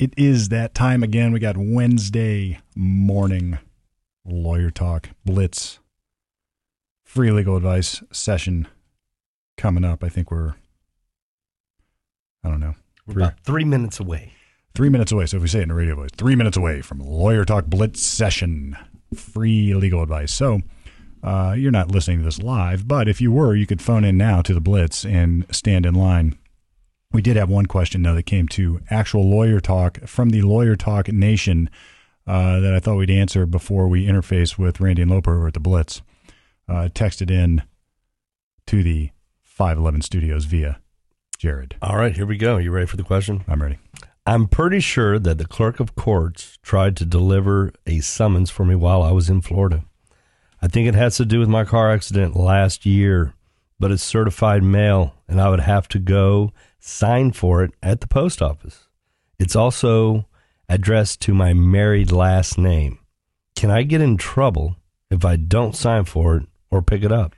It is that time again. We got Wednesday morning lawyer talk, blitz, free legal advice session coming up. I think we're, I don't know, We're about three minutes away. three minutes away. So if we say it in a radio voice, three minutes away from lawyer talk blitz session, free legal advice. So uh, you're not listening to this live, but if you were, you could phone in now to the blitz and stand in line. We did have one question though that came to actual lawyer talk from the lawyer talk nation uh, that I thought we'd answer before we interface with Randy and Loper over at the Blitz. Uh, texted in to the 511 studios via Jared. All right, here we go. You ready for the question? I'm ready. I'm pretty sure that the clerk of courts tried to deliver a summons for me while I was in Florida. I think it has to do with my car accident last year, but it's certified mail, and I would have to go sign for it at the post office. It's also addressed to my married last name. Can I get in trouble if I don't sign for it or pick it up?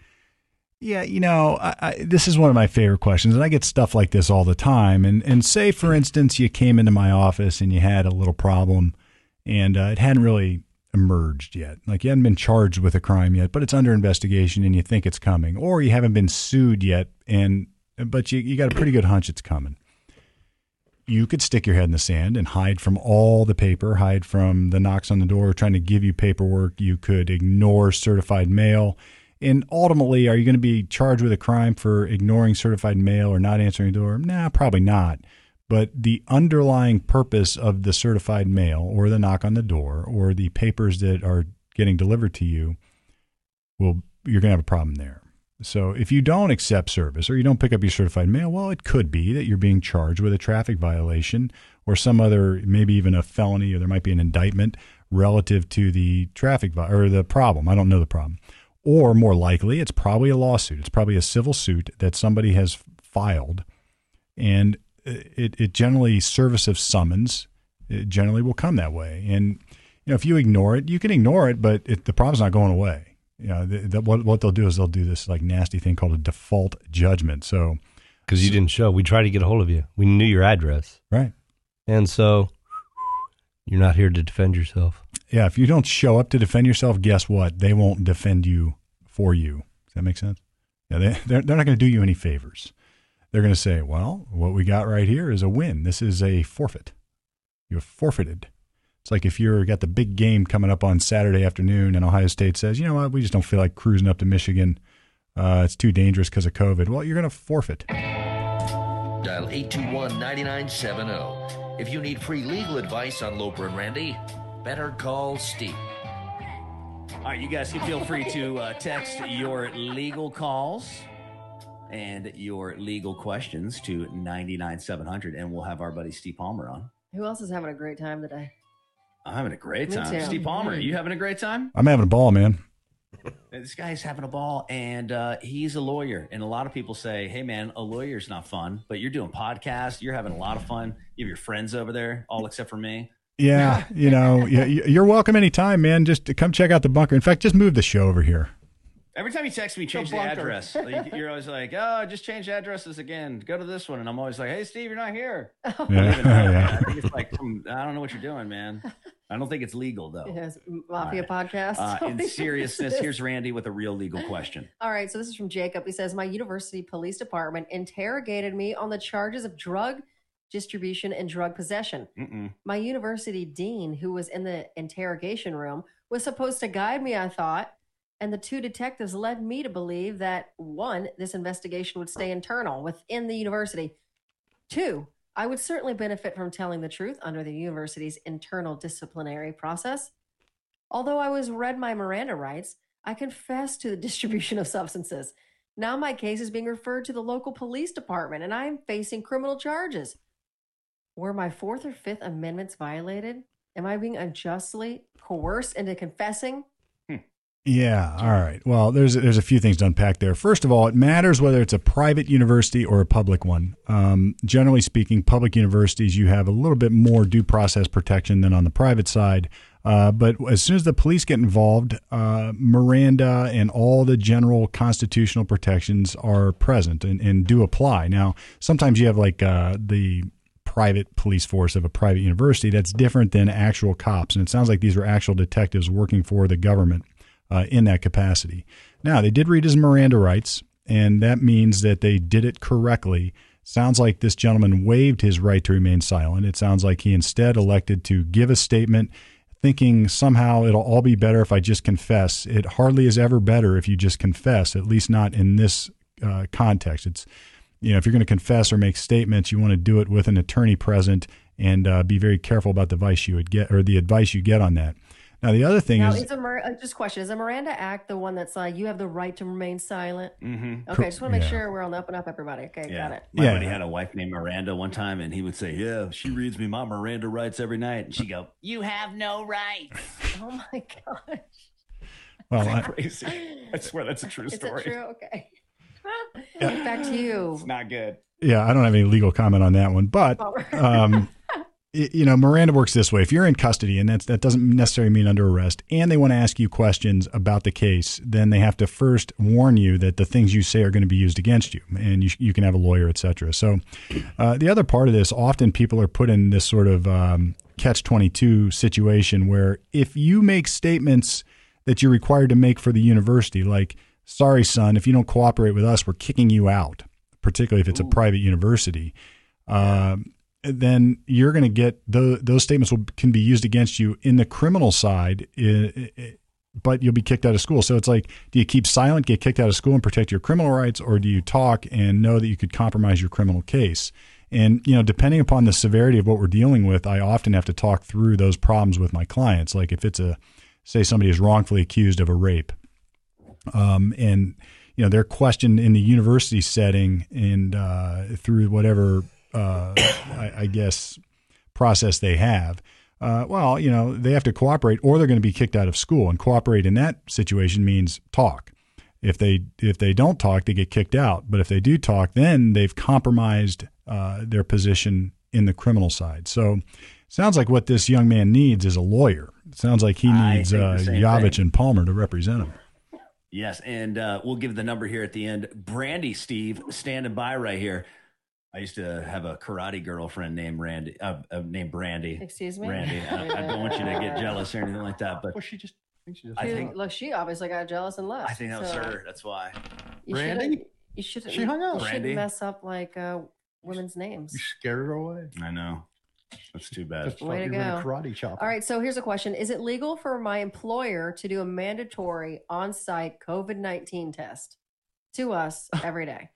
Yeah, you know, I, I, this is one of my favorite questions, and I get stuff like this all the time. And and say, for instance, you came into my office and you had a little problem, and uh, it hadn't really emerged yet. Like you hadn't been charged with a crime yet, but it's under investigation, and you think it's coming, or you haven't been sued yet, and but you you got a pretty good hunch it's coming. You could stick your head in the sand and hide from all the paper, hide from the knocks on the door trying to give you paperwork. You could ignore certified mail. And ultimately, are you going to be charged with a crime for ignoring certified mail or not answering the door? Nah, probably not. But the underlying purpose of the certified mail or the knock on the door or the papers that are getting delivered to you will you're going to have a problem there. So if you don't accept service or you don't pick up your certified mail, well, it could be that you're being charged with a traffic violation or some other, maybe even a felony, or there might be an indictment relative to the traffic vi- or the problem. I don't know the problem. Or more likely, it's probably a lawsuit. It's probably a civil suit that somebody has filed, and it, it generally service of summons. It generally will come that way. And you know, if you ignore it, you can ignore it, but it, the problem's not going away. You know, the, the, what what they'll do is they'll do this like nasty thing called a default judgment. So Because you didn't show. We tried to get a hold of you. We knew your address. right, And so you're not here to defend yourself. yeah. If you don't show up to defend yourself, guess what? They won't defend you for you. Does that make sense? Yeah, they they're, they're not going to do you any favors. They're going to say, well, what we got right here is a win. This is a forfeit. You have forfeited. It's like if you're got the big game coming up on Saturday afternoon and Ohio State says, you know what, we just don't feel like cruising up to Michigan. Uh, it's too dangerous because of COVID. Well, you're going to forfeit. Dial 821-9970. oh. If you need free legal advice on Loper and Randy, better call Steve. All right, you guys can feel free to uh, text your legal calls and your legal questions to 99700, and we'll have our buddy Steve Palmer on. Who else is having a great time today? I'm having a great Me time. too. Steve Palmer, you having a great time? I'm having a ball, man. This guy's having a ball, and uh, he's a lawyer. And a lot of people say, "Hey, man, a lawyer's not fun." But you're doing podcasts. You're having a lot of fun. You have your friends over there, all except for me. Yeah, you know, yeah, you- you're welcome anytime, man. Just come check out the bunker. In fact, just move the show over here. Every time you text me, change the bunker. address. Like, you're always like, "Oh, just change addresses again. Go to this one." And I'm always like, "Hey, Steve, you're not here." Yeah, I don't even know. yeah. I think it's like, some- I don't know what you're doing, man. I don't think it's legal though. Yes, Mafia podcast. Uh, in seriousness, here's Randy with a real legal question. All right, so this is from Jacob. He says, My university police department interrogated me on the charges of drug distribution and drug possession. Mm-mm. My university dean, who was in the interrogation room, was supposed to guide me, I thought. And the two detectives led me to believe that one, this investigation would stay internal within the university. Two, I would certainly benefit from telling the truth under the university's internal disciplinary process. Although I was read my Miranda rights, I confessed to the distribution of substances. Now my case is being referred to the local police department and I am facing criminal charges. Were my Fourth or Fifth Amendments violated? Am I being unjustly coerced into confessing? Yeah. All right. Well, there's there's a few things to unpack there. First of all, it matters whether it's a private university or a public one. Um, generally speaking, public universities you have a little bit more due process protection than on the private side. Uh, but as soon as the police get involved, uh, Miranda and all the general constitutional protections are present and, and do apply. Now, sometimes you have like uh, the private police force of a private university. That's different than actual cops. And it sounds like these were actual detectives working for the government uh, in that capacity. Now, they did read his Miranda rights, and that means that they did it correctly. Sounds like this gentleman waived his right to remain silent. It sounds like he instead elected to give a statement thinking somehow it'll all be better if I just confess. It hardly is ever better if you just confess, at least not in this uh, context. It's, you know, if you're going to confess or make statements, you want to do it with an attorney present and uh, be very careful about the advice you would get or the advice you get on that. Now, the other thing Now, is, is a Mir- uh, just question: Is a Miranda Act the one that's like you have the right to remain silent? Mm-hmm. Okay, just want to make Yeah. sure we're on the up and up, everybody. Okay, Yeah. got it. My Yeah. buddy had a wife named Miranda one time, and he would say, "Yeah, she reads me my Miranda rights every night." And she go, "You have no rights." Oh my gosh, well, I, Crazy. I swear that's a true is story. it true? Okay. Back to you. It's not good. yeah, I don't have any legal comment on that one, but um, y- you know, Miranda works this way. If you're in custody, and that's, that doesn't necessarily mean under arrest, and they want to ask you questions about the case, then they have to first warn you that the things you say are going to be used against you, and you, you can have a lawyer, et cetera. So, uh, the other part of this, often people are put in this sort of um, catch 22 situation where if you make statements that you're required to make for the university, like, sorry, son, if you don't cooperate with us, we're kicking you out, particularly if it's a private university. Um, then you're going to get those, those statements will, can be used against you in the criminal side, i- i- but you'll be kicked out of school. So it's like, do you keep silent, get kicked out of school, and protect your criminal rights, or do you talk and know that you could compromise your criminal case? And you know, depending upon the severity of what we're dealing with, I often have to talk through those problems with my clients. Like if it's a, say, somebody is wrongfully accused of a rape, um, and you know they're questioned in the university setting and uh, through whatever uh, I, I guess process they have. Uh, well, you know they have to cooperate, or they're going to be kicked out of school. And cooperate in that situation means talk. If they if they don't talk, they get kicked out. But if they do talk, then they've compromised uh, their position in the criminal side. So, sounds like what this young man needs is a lawyer. It sounds like he needs uh, Yavitch thing. and Palmer to represent him. Yes, and uh, we'll give the number here at the end. Brandy, Steve, standing by right here. I used to have a karate girlfriend named Randy, uh, uh, named Brandy. Excuse me. Randy, I, I don't want you to get jealous or anything like that, but Well, she just. I think she just. I She- think- look, she obviously got jealous and left. I think that was so her. That's why. You Randy? shouldn't- You shouldn't. She hung up. You shouldn't Randy? mess up like uh, women's names. You scared her away. I know. That's too bad. Just Way to you were in a go. karate chop. All right, so here's a question: Is it legal for my employer to do a mandatory on-site COVID nineteen test to us every day?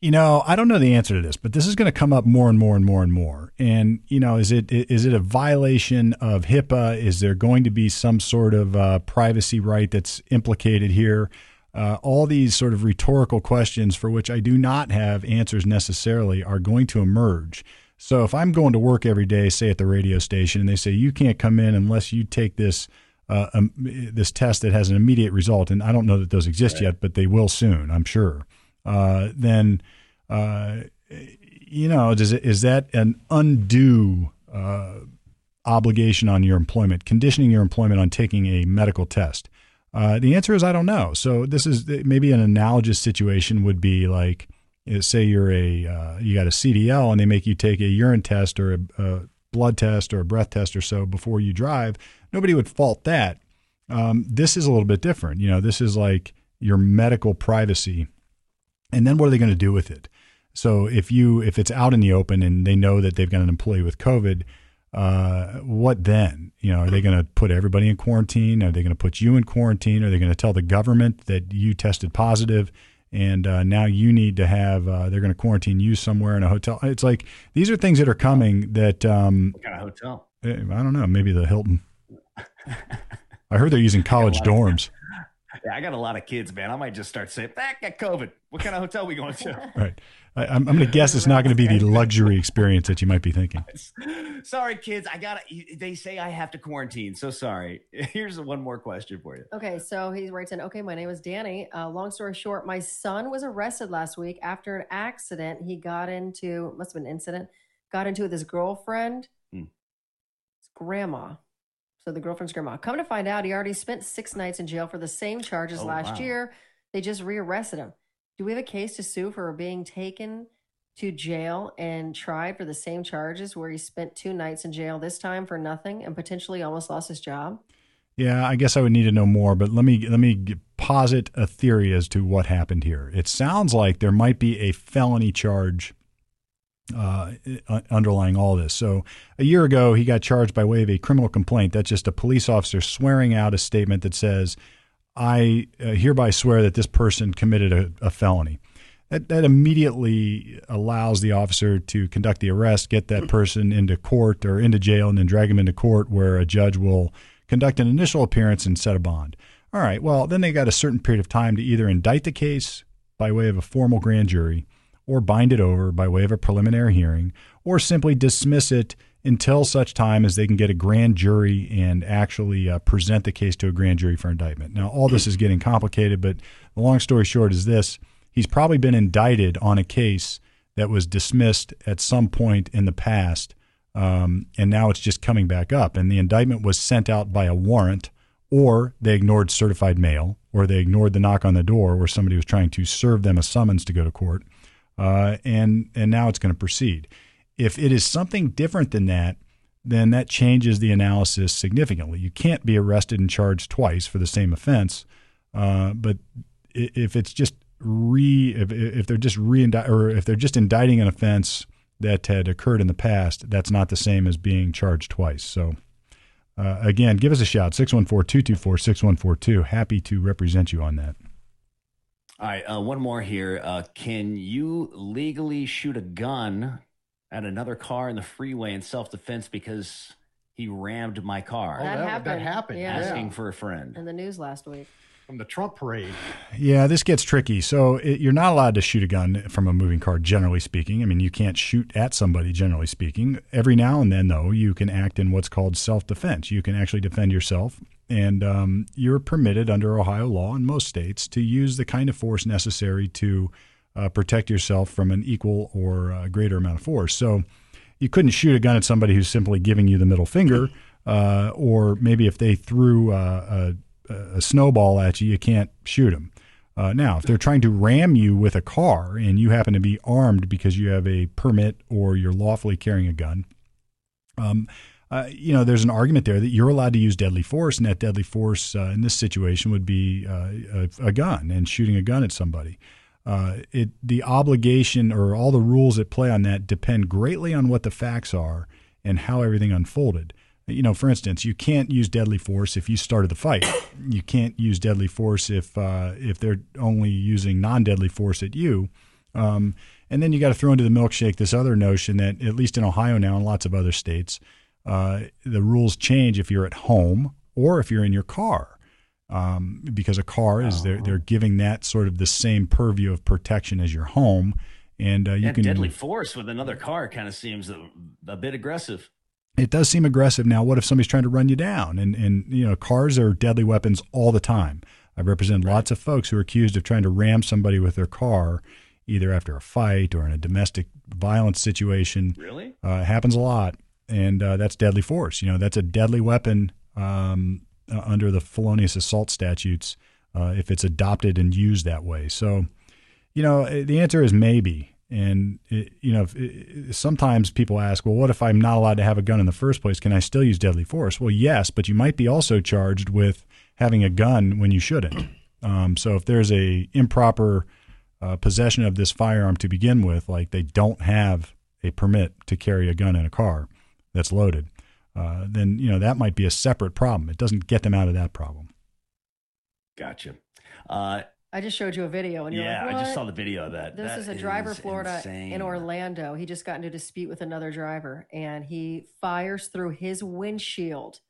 You know, I don't know the answer to this, but this is going to come up more and more and more and more. And you know, is it is it a violation of HIPAA? Is there going to be some sort of uh, privacy right that's implicated here? Uh, all these sort of rhetorical questions for which I do not have answers necessarily are going to emerge. So if I'm going to work every day, say at the radio station, and they say you can't come in unless you take this uh, um, this test that has an immediate result, and I don't know that those exist yet, but they will soon, I'm sure. Uh, then uh, you know, does it, is that an undue uh, obligation on your employment, conditioning your employment on taking a medical test? Uh, the answer is I don't know. So this is maybe an analogous situation would be like, say you're a uh, you got a CDL and they make you take a urine test or a, a blood test or a breath test or so before you drive. Nobody would fault that. Um, this is a little bit different. You know, this is like your medical privacy and then what are they going to do with it? So if you if it's out in the open and they know that they've got an employee with covid uh, what then? You know are they going to put everybody in quarantine? Are they going to put you in quarantine? Are they going to tell the government that you tested positive and uh, now you need to have uh, they're going to quarantine you somewhere in a hotel? It's like these are things that are coming that um, What kind of hotel? i don't know maybe the hilton. I heard they're using college dorms Yeah, I got a lot of kids, man. I might just start saying, "Ah, got COVID. What kind of hotel we going to?" right I, I'm, I'm going to guess it's not going to be the luxury experience that you might be thinking sorry, kids. I got to They say I have to quarantine. So sorry. Here's one more question for you. Okay, so he writes in, okay, my name is Danny. Uh, long story short, my son was arrested last week after an accident he got into, must have been an incident, got into with his girlfriend, Hmm. his grandma. So the girlfriend's grandma. Come to find out, he already spent six nights in jail for the same charges Oh, last wow. year. They just rearrested him. Do we have a case to sue for being taken to jail and tried for the same charges where he spent two nights in jail this time for nothing and potentially almost lost his job? Yeah, I guess I would need to know more, but let me let me posit a theory as to what happened here. It sounds like there might be a felony charge uh, uh, underlying all this. So a year ago, he got charged by way of a criminal complaint. That's just a police officer swearing out a statement that says, "I uh, hereby swear that this person committed a, a felony." That, that immediately allows the officer to conduct the arrest, get that person into court or into jail, and then drag him into court where a judge will conduct an initial appearance and set a bond. All right, well, then they got a certain period of time to either indict the case by way of a formal grand jury or bind it over by way of a preliminary hearing or simply dismiss it until such time as they can get a grand jury and actually uh, present the case to a grand jury for indictment. Now, all this is getting complicated, but the long story short is this he's probably been indicted on a case that was dismissed at some point in the past um, and now it's just coming back up. And the indictment was sent out by a warrant, or they ignored certified mail, or they ignored the knock on the door where somebody was trying to serve them a summons to go to court. Uh, and and now it's going to proceed. If it is something different than that, then that changes the analysis significantly. You can't be arrested and charged twice for the same offense. Uh, but if it's just re if, if they're just re or if they're just indicting an offense that had occurred in the past, that's not the same as being charged twice. So, uh, again, give us a shout 614 224 6142. Happy to represent you on that. All right, uh, one more here. Uh, can you legally shoot a gun at another car in the freeway in self defense because he rammed my car? Oh, That that, that happened. happened. Yeah. Asking for a friend. In the news last week. From the Trump parade. Yeah, this gets tricky. So, it, you're not allowed to shoot a gun from a moving car, generally speaking. I mean, you can't shoot at somebody, generally speaking. Every now and then, though, you can act in what's called self defense. You can actually defend yourself. And um, you're permitted under Ohio law in most states to use the kind of force necessary to uh, protect yourself from an equal or uh, greater amount of force. So, you couldn't shoot a gun at somebody who's simply giving you the middle finger, uh, or maybe if they threw uh, a, snowball at you, you can't shoot them. Uh, now, if they're trying to ram you with a car and you happen to be armed because you have a permit or you're lawfully carrying a gun, um, uh, you know, there's an argument there that you're allowed to use deadly force, and that deadly force uh, in this situation would be uh, a, a gun and shooting a gun at somebody. Uh, it the obligation or all the rules at play on that depend greatly on what the facts are and how everything unfolded. You know, for instance, you can't use deadly force if you started the fight. You can't use deadly force if uh, if they're only using non-deadly force at you. Um, and then you got to throw into the milkshake this other notion that, at least in Ohio now and lots of other states, uh, the rules change if you're at home or if you're in your car, um, because a car is they're they're giving that sort of the same purview of protection as your home, and uh, you yeah, can deadly force with another car kind of seems a, a bit aggressive. It does seem aggressive now. What if somebody's trying to run you down? And and you know, cars are deadly weapons all the time. I represent represented lots of folks who are accused of trying to ram somebody with their car, either after a fight or in a domestic violence situation. Really? Uh, it happens a lot, and uh, that's deadly force. You know, that's a deadly weapon um, uh, under the felonious assault statutes uh, if it's adopted and used that way. So, you know, eh, the answer is maybe. And it, you know, it, sometimes people ask, "Well, what if I'm not allowed to have a gun in the first place? Can I still use deadly force?" Well, yes, but you might be also charged with having a gun when you shouldn't. Um, so, if there's a improper uh, possession of this firearm to begin with, like they don't have a permit to carry a gun in a car that's loaded, uh, then you know that might be a separate problem. It doesn't get them out of that problem. Gotcha. Uh, I just showed you a video, and you're yeah, like, I just saw the video of that. This That is a driver, is Florida, insane. in Orlando. He just got into a dispute with another driver, and he fires through his windshield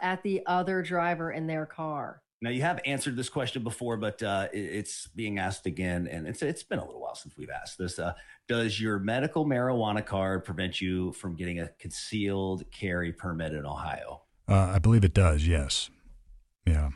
at the other driver in their car. Now you have answered this question before, but uh, it's being asked again, and it's it's been a little while since we've asked this. Uh, does your medical marijuana card prevent you from getting a concealed carry permit in Ohio? Uh, I believe it does. Yes. Yeah.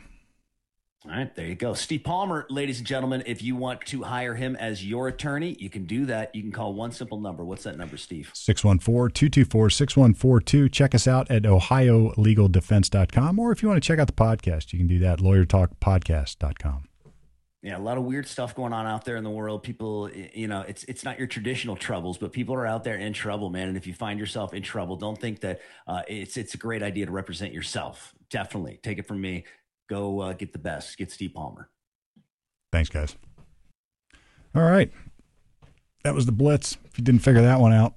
All right, there you go. Steve Palmer, ladies and gentlemen, if you want to hire him as your attorney, you can do that. You can call one simple number. What's that number, Steve? 614-224-6142. Check us out at ohiolegaldefense.com. Or if you want to check out the podcast, you can do that, lawyertalkpodcast.com. Yeah, a lot of weird stuff going on out there in the world. People, you know, it's it's not your traditional troubles, but people are out there in trouble, man. And if you find yourself in trouble, don't think that uh, it's it's a great idea to represent yourself. Definitely, take it from me. Go uh, get the best. Get Steve Palmer. Thanks, guys. All right. That was the blitz. If you didn't figure that one out,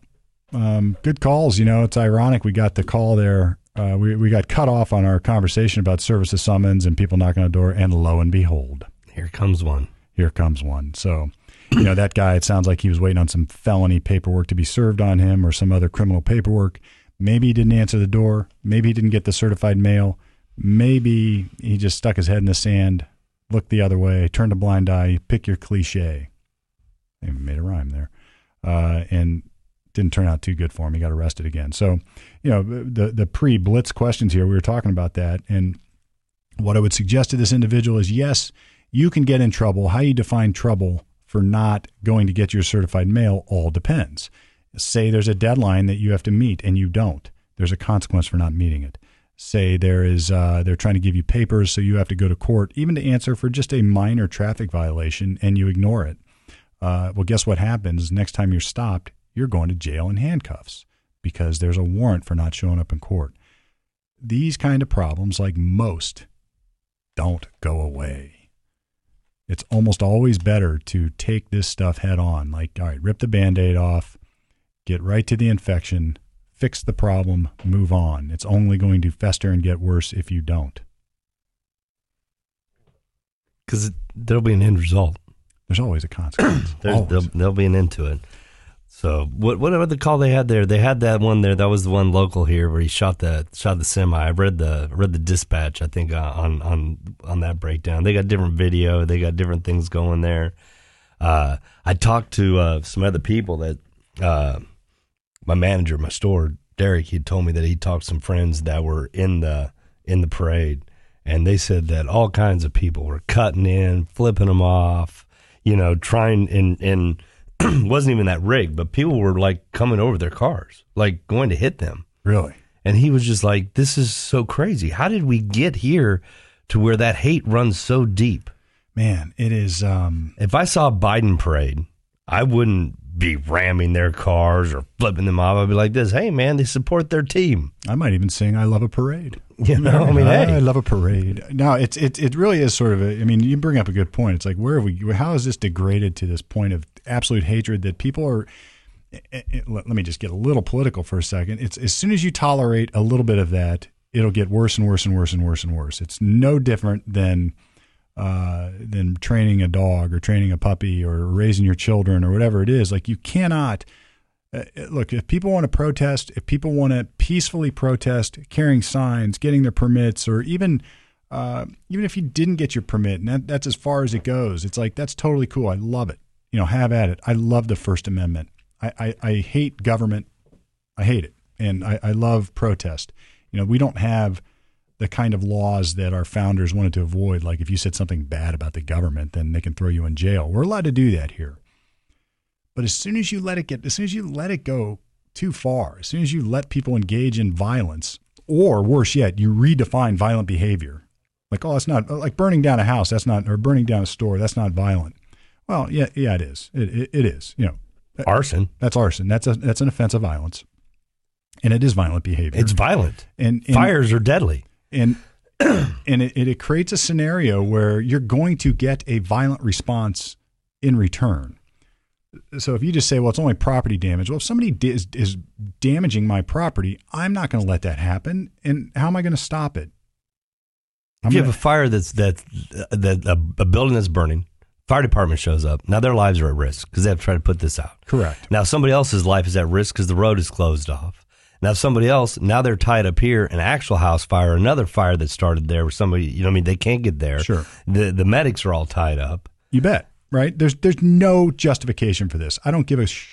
um, good calls. You know, it's ironic we got the call there. Uh, we, we got cut off on our conversation about service of summons and people knocking on the door, and lo and behold, Here comes one. here comes one. So, you know, that guy, it sounds like he was waiting on some felony paperwork to be served on him or some other criminal paperwork. Maybe he didn't answer the door. Maybe he didn't get the certified mail. Maybe he just stuck his head in the sand, looked the other way, turned a blind eye, pick your cliche. Even made a rhyme there. Uh, and didn't turn out too good for him. He got arrested again. So, you know, the the pre blitz questions here, we were talking about that. And what I would suggest to this individual is yes, you can get in trouble. How you define trouble for not going to get your certified mail all depends. Say there's a deadline that you have to meet and you don't. There's a consequence for not meeting it. Say there is uh, they're trying to give you papers, so you have to go to court, even to answer for just a minor traffic violation, and you ignore it. Uh, well, guess what happens? Next time you're stopped, you're going to jail in handcuffs because there's a warrant for not showing up in court. These kind of problems, like most, don't go away. It's almost always better to take this stuff head on. Like, all right, rip the band aid off, get right to the infection, fix the problem, move on. It's only going to fester and get worse if you don't. Because there'll be an end result. There's always a consequence. Always. there'll, there'll be an end to it. So what whatever the call they had there, they had that one there. That was the one local here where he shot the shot the semi. I read the read the dispatch. I think uh, on on on that breakdown. They got different video. They got different things going there. Uh, I talked to uh, some other people that uh, my manager, my store, Derek. He told me that he talked to some friends that were in the in the parade, and they said that all kinds of people were cutting in, flipping them off. You know, trying and and wasn't even that rigged, but people were like coming over their cars, like going to hit them. really. And he was just like, "This is so crazy. How did we get here to where that hate runs so deep?" Man, it is. Um, If I saw a Biden parade, I wouldn't be ramming their cars or flipping them off. I'd be like this, "Hey, man, they support their team." I might even sing "I love a parade." You know, I mean, I hey, love a parade. No, it's it it really is sort of a. I mean, you bring up a good point. It's like where have we? How is this degraded to this point of absolute hatred that people are? it- it- let let me just get a little political for a second. It's as soon as you tolerate a little bit of that, it'll get worse and worse and worse and worse and worse. It's no different than uh, than training a dog or training a puppy or raising your children or whatever it is. Like you cannot uh, look if people want to protest, if people want to peacefully protest, carrying signs, getting their permits, or even uh, even if you didn't get your permit, and that, that's as far as it goes. It's like that's totally cool. I love it. You know, have at it. I love the First Amendment. I, I, I hate government. I hate it, and I, I love protest. You know, we don't have the kind of laws that our founders wanted to avoid. Like if you said something bad about the government, then they can throw you in jail. We're allowed to do that here. But as soon as you let it get, as soon as you let it go too far, as soon as you let people engage in violence, or worse yet, you redefine violent behavior. Like, oh, it's not like burning down a house. That's not, or burning down a store. That's not violent. Well, yeah, yeah, it is. It, it, it is. You know, arson. that's arson. That's a that's an offense of violence, and it is violent behavior. It's violent. and, and Fires are deadly. And and it, it creates a scenario where you're going to get a violent response in return. So if you just say, "Well, it's only property damage," well, if somebody is, is damaging my property, I'm not going to let that happen. And how am I going to stop it? I'm If you have gonna- a fire that's that's that a, a building that's burning, fire department shows up. Now their lives are at risk because they have to try to put this out. correct. Now somebody else's life is at risk because the road is closed off. Now somebody else, now they're tied up here, an actual house fire, another fire that started there where somebody, you know, what I mean, they can't get there. Sure. The the medics are all tied up. You bet. Right? There's there's no justification for this. I don't give a sh-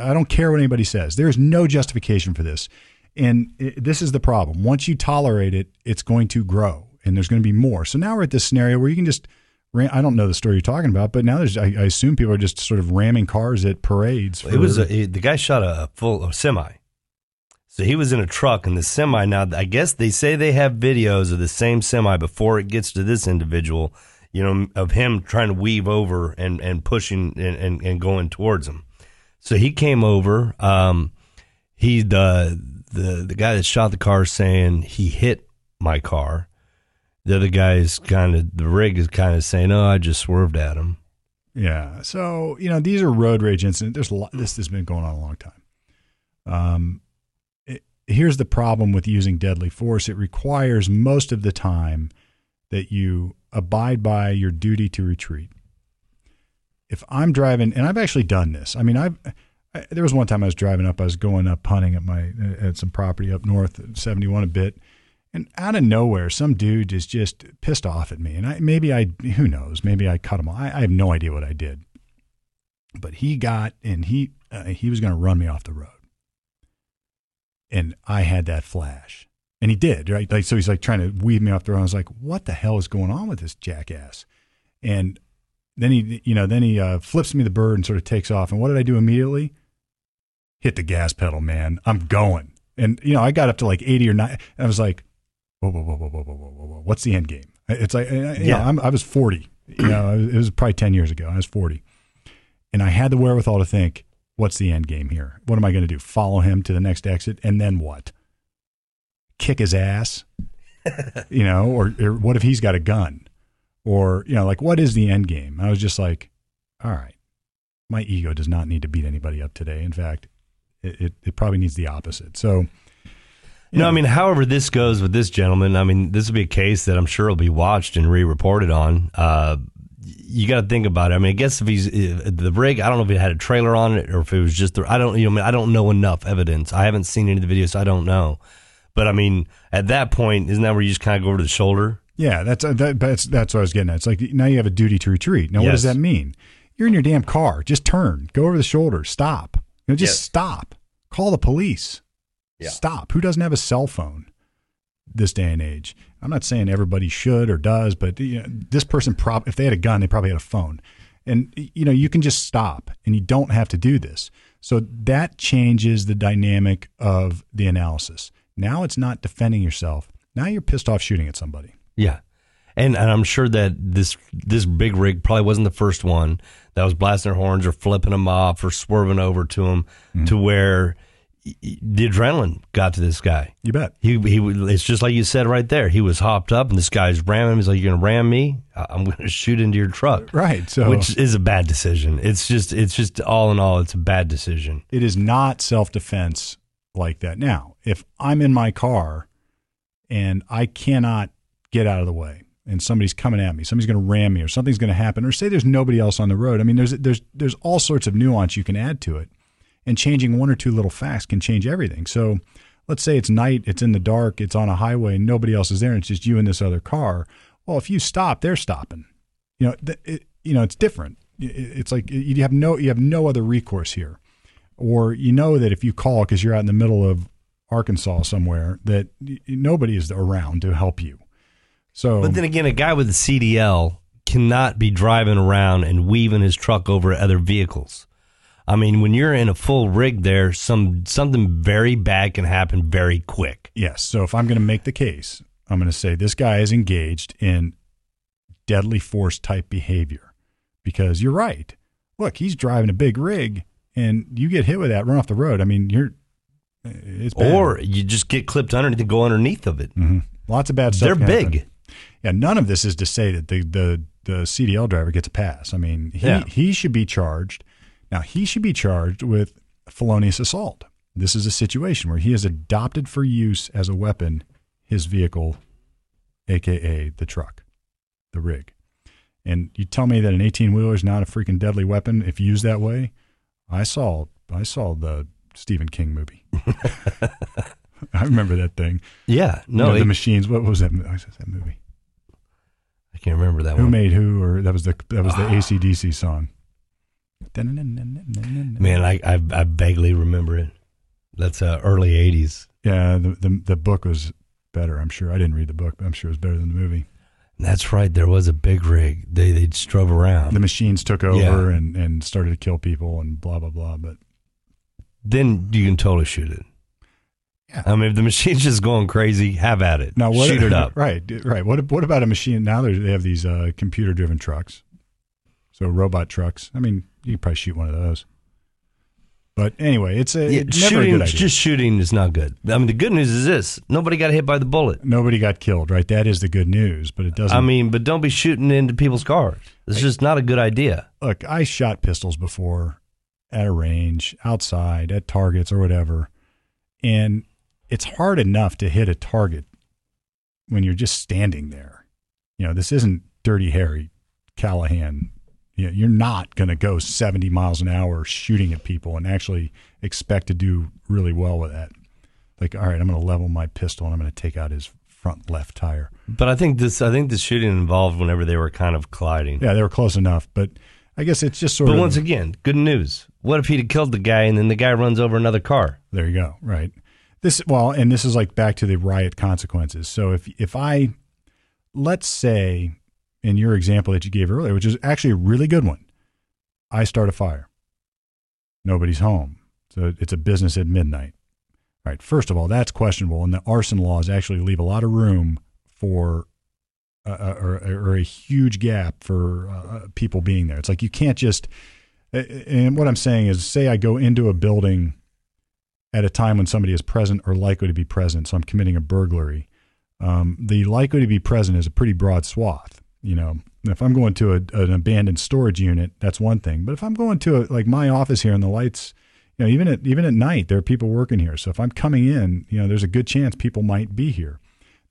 I don't care what anybody says. There's no justification for this. And it, this is the problem. Once you tolerate it, it's going to grow and there's going to be more. So now we're at this scenario where you can just ram, I don't know the story you're talking about, but now there's I, I assume people are just sort of ramming cars at parades. It was a, he- the guy shot a full a semi. So he was in a truck and the semi. Now I guess they say they have videos of the same semi before it gets to this individual. you know, of him trying to weave over and, and pushing and, and, and going towards him. So he came over. Um, he the the the guy that shot the car saying he hit my car. The other guy is kind of the rig is kind of saying, "Oh, I just swerved at him." Yeah. So you know these are road rage incidents. There's a lot, this has been going on a long time. Um, here's the problem with using deadly force. It requires most of the time that you abide by your duty to retreat. If I'm driving, and I've actually done this. I mean, I've I, there was one time I was driving up. I was going up hunting at my at some property up north, seventy one a bit, and out of nowhere, some dude is just pissed off at me. And I maybe I who knows, maybe I cut him off. I, I have no idea what I did, but he got and he uh, he was going to run me off the road, and I had that flash, and he did right. Like so, he's like trying to weave me off the road. I was like, what the hell is going on with this jackass? And then he, you know, then he uh, flips me the bird and sort of takes off. And what did I do immediately? hit the gas pedal, man. I'm going. And, you know, I got up to like 80 or 90. And I was like, whoa, whoa, whoa, whoa, whoa, whoa, whoa, whoa. What's the end game? It's like, yeah, Yeah. I'm, I was 40. You know, it was probably 10 years ago. I was 40. And I had the wherewithal to think, what's the end game here? What am I going to do? Follow him to the next exit? And then what? Kick his ass? you know, or, or what if he's got a gun? Or, you know, like, what is the end game? I was just like, all right, my ego does not need to beat anybody up today. In fact, it, it, it probably needs the opposite. So, you No, know. I mean, however this goes with this gentleman, I mean, this will be a case that I'm sure will be watched and re-reported on. Uh, you got to think about it. I mean, I guess if he's if the rig, I don't know if it had a trailer on it or if it was just the. I don't, you know, I, mean, I don't know enough evidence. I haven't seen any of the videos, so I don't know. But I mean, at that point, isn't that where you just kind of go over to the shoulder? yeah, that's uh, that, that's that's what I was getting at. It's like now you have a duty to retreat. Now, what does that mean? You're in your damn car. Just turn. Go over the shoulder. Stop. You know, just Yes. stop. Call the police. Yeah. Stop. Who doesn't have a cell phone this day and age? I'm not saying everybody should or does, but you know, this person, prob- if they had a gun, they probably had a phone. And you know, you can just stop, and you don't have to do this. So that changes the dynamic of the analysis. Now it's not defending yourself. Now you're pissed off shooting at somebody. Yeah. And, and I'm sure that this this big rig probably wasn't the first one that was blasting their horns or flipping them off or swerving over to him mm-hmm. to where the adrenaline got to this guy. You bet. He he it's just like you said right there. He was hopped up and this guy's ramming him. He's like, "You're gonna ram me? I'm gonna shoot into your truck." Right. So Which is a bad decision. It's just it's just all in all, it's a bad decision. it is not self defense like that. Now, if I'm in my car and I cannot get out of the way and somebody's coming at me, somebody's going to ram me or something's going to happen or say there's nobody else on the road. I mean, there's there's there's all sorts of nuance you can add to it. And changing one or two little facts can change everything. So, let's say it's night, it's in the dark, it's on a highway and nobody else is there and it's just you and this other car. Well, if you stop, they're stopping. You know, it, you know, it's different. It- It's like you have no you have no other recourse here or you know that if you call because you're out in the middle of Arkansas somewhere, that nobody is around to help you. So, But then again, a guy with a CDL cannot be driving around and weaving his truck over other vehicles. I mean, when you're in a full rig there, some something very bad can happen very quick. yes. So if I'm going to make the case, I'm going to say this guy is engaged in deadly force type behavior because you're right. Look, he's driving a big rig, and you get hit with that, run off the road. I mean, you're it's bad. Or you just get clipped underneath and go underneath of it. Mhm. lots of bad stuff. They're can happen. big. Yeah, none of this is to say that the the the CDL driver gets a pass. I mean, he Yeah. he should be charged. Now he should be charged with felonious assault. This is a situation where he has adopted for use as a weapon his vehicle, aka the truck, the rig. And you tell me that an 18 wheeler is not a freaking deadly weapon if used that way? I saw I saw the Stephen King movie. I remember that thing. Yeah, You no, know, it- the machines. What was that? What was that movie? I can't remember that Who one. Who made who? Or that was the that was the Ah. ACDC song. Man, I, I I vaguely remember it. That's uh, early '80s. yeah, the, the the book was better. I'm sure. I didn't read the book, but I'm sure it was better than the movie. That's right. There was a big rig. They they just drove around. The machines took over Yeah. and and started to kill people and blah blah blah. But then you can totally shoot it. Yeah. I mean, if the machine's just going crazy, have at it. Now, what, Shoot it up. Right, right. What what about a machine? Now they have these uh, computer driven trucks, so robot trucks. I mean, you could probably shoot one of those. But anyway, it's a Yeah, it's a shooting, idea. just shooting is not good. I mean, the good news is this: nobody got hit by the bullet. Nobody got killed, right? That is the good news, but it doesn't. I mean, but don't be shooting into people's cars. It's just not a good idea. look, I shot pistols before at a range, outside, at targets or whatever. And it's hard enough to hit a target when you're just standing there. You know, this isn't Dirty Harry Callahan. You know, you're not going to go 70 miles an hour shooting at people and actually expect to do really well with that. Like, all right, I'm going to level my pistol and I'm going to take out his front left tire. But I think this, I think the shooting involved whenever they were kind of colliding. Yeah, they were close enough, but I guess it's just sort But of. But once again, good news. What if he'd have killed the guy and then the guy runs over another car? There you go. Right. This well, and this is like back to the riot consequences. So if if I let's say in your example that you gave earlier, which is actually a really good one, I start a fire. Nobody's home. So it's a business at midnight. Right. First of all, that's questionable, and the arson laws actually leave a lot of room for uh, or, or a huge gap for uh, people being there. It's like you can't just. And what I'm saying is, say I go into a building at a time when somebody is present or likely to be present. So I'm committing a burglary. Um, the likely to be present is a pretty broad swath. You know, if I'm going to a, an abandoned storage unit, that's one thing. But if I'm going to a, like my office here and the lights, you know, even at even at night, there are people working here. So if I'm coming in, you know, there's a good chance people might be here.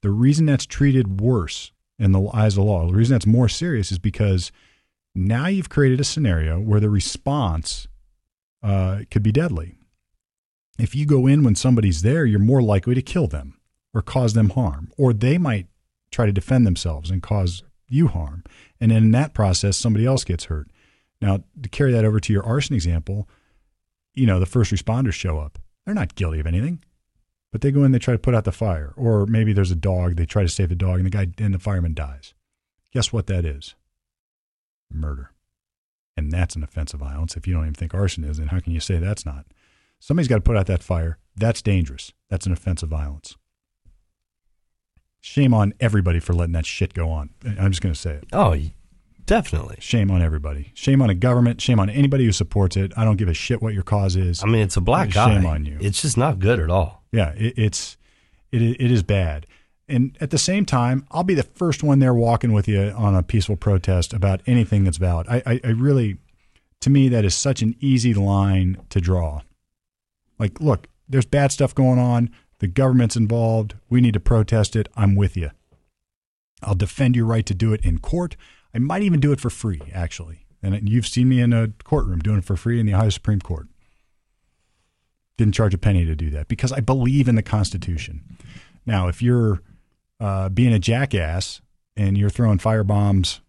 The reason that's treated worse in the eyes of the law, the reason that's more serious is because now you've created a scenario where the response uh, could be deadly. If you go in when somebody's there, you're more likely to kill them or cause them harm, or they might try to defend themselves and cause you harm. And then in that process, somebody else gets hurt. Now, to carry that over to your arson example, you know, the first responders show up. They're not guilty of anything, but they go in, they try to put out the fire. Or maybe there's a dog, they try to save the dog, and the guy and the fireman dies. Guess what that is? Murder. And that's an offense of violence. If you don't even think arson is, then how can you say that's not? Somebody's got to put out that fire. That's dangerous. That's an offense of violence. Shame on everybody for letting that shit go on. I'm just going to say it. Oh, definitely. Shame on everybody. Shame on a government. Shame on anybody who supports it. I don't give a shit what your cause is. I mean, it's a black guy. Shame eye. on you. It's just not good at all. Yeah, it, it's it it is bad. And at the same time, I'll be the first one there walking with you on a peaceful protest about anything that's valid. I, I, I really, to me, that is such an easy line to draw. Like, look, there's bad stuff going on. The government's involved. We need to protest it. I'm with you. I'll defend your right to do it in court. I might even do it for free, actually. And you've seen me in a courtroom doing it for free in the Ohio Supreme Court. Didn't charge a penny to do that because I believe in the Constitution. Now, if you're uh, being a jackass and you're throwing fire bombs,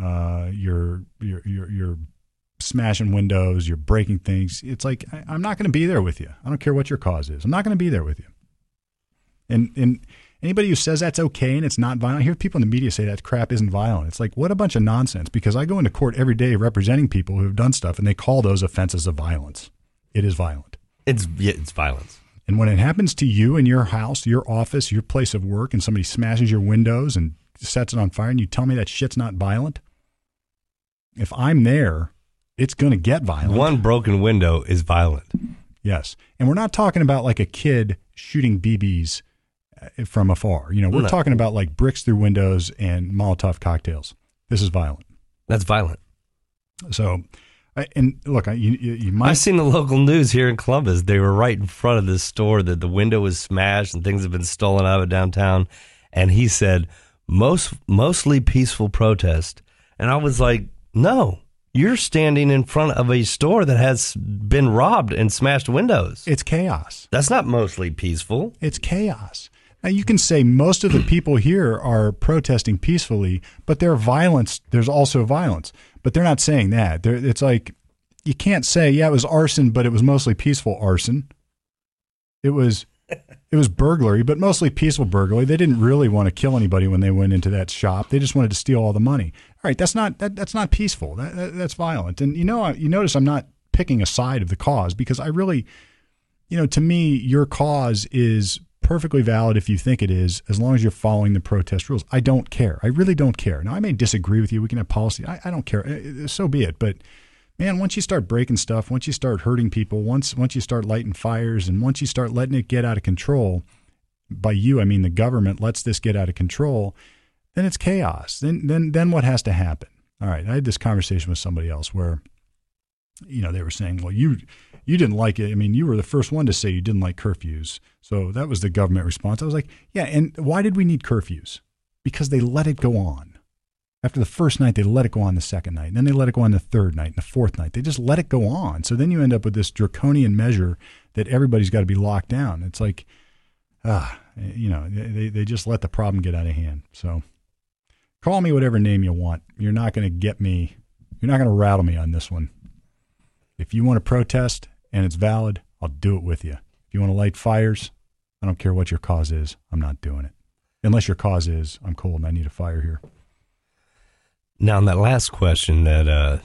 uh, you're, you're you're you're smashing windows, you're breaking things. It's like I, I'm not going to be there with you. I don't care what your cause is. I'm not going to be there with you. And and anybody who says that's okay and it's not violent, I hear people in the media say that crap isn't violent. It's like what a bunch of nonsense. Because I go into court every day representing people who have done stuff, and they call those offenses of violence. It is violent. It's yeah, it's violence. And when it happens to you in your house, your office, your place of work, and somebody smashes your windows and sets it on fire, and you tell me that shit's not violent, if I'm there, it's going to get violent. One broken window is violent. Yes. And we're not talking about like a kid shooting BBs uh, from afar. You know, we're No. talking about like bricks through windows and Molotov cocktails. This is violent. That's violent. So, and look, you, you, might. seen the local news here in Columbus. They were right in front of this store that the window was smashed and things have been stolen out of downtown. And he said, most mostly peaceful protest. And I was like, no, you're standing in front of a store that has been robbed and smashed windows. It's chaos. That's not mostly peaceful. It's chaos. Now you can say most of the people here are protesting peacefully, but there's violence. There's also violence, but they're not saying that. They're, it's like you can't say, yeah, it was arson, but it was mostly peaceful arson. It was it was burglary, but mostly peaceful burglary. They didn't really want to kill anybody when they went into that shop. They just wanted to steal all the money. All right, that's not that, that's not peaceful. That, that, that's violent. And you know, you notice I'm not picking a side of the cause because I really you know, to me, your cause is perfectly valid if you think it is, as long as you're following the protest rules. I don't care. I really don't care. Now, I may disagree with you. We can have policy. I, I don't care. Uh, So be it. But man, once you start breaking stuff, once you start hurting people, once once you start lighting fires, and once you start letting it get out of control, by you I mean the government lets this get out of control, then it's chaos. Then then then what has to happen? All right, I had this conversation with somebody else where, you know, they were saying, well, you you didn't like it. I mean, you were the first one to say you didn't like curfews. So that was the government response. I was like, yeah, and why did we need curfews? Because they let it go on. After the first night, they let it go on the second night. And then they let it go on the third night and the fourth night. They just let it go on. So then you end up with this draconian measure that everybody's got to be locked down. It's like, ah, you know, they, they just let the problem get out of hand. So call me whatever name you want. You're not going to get me, you're not going to rattle me on this one. If you want to protest and it's valid, I'll do it with you. If you want to light fires, I don't care what your cause is. I'm not doing it. Unless your cause is, I'm cold and I need a fire here. Now, on that last question that uh,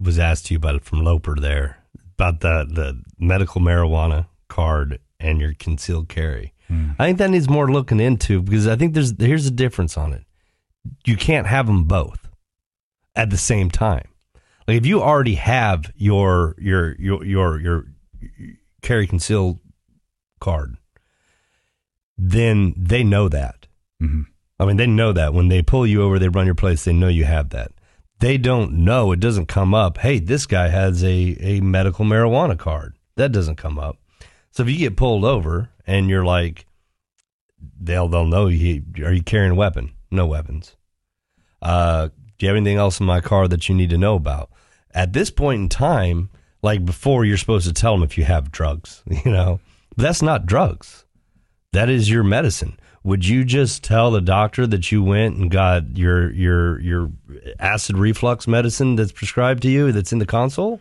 was asked to you about from Loper there about the the medical marijuana card and your concealed carry, I think that needs more looking into because I think there's here's a difference on it. You can't have them both at the same time. Like if you already have your your your your your carry concealed card, then they know that. Mhm. I mean, they know that when they pull you over, they run your place, they know you have that. They don't know, it doesn't come up, hey, this guy has a, a medical marijuana card. That doesn't come up. So if you get pulled over and you're like, they'll they'll know you are you carrying a weapon? No weapons. Uh, do you have anything else in my car that you need to know about? At this point in time, like before, you're supposed to tell them if you have drugs, you know, but that's not drugs. That is your medicine. Would you just tell the doctor that you went and got your your your acid reflux medicine that's prescribed to you that's in the console?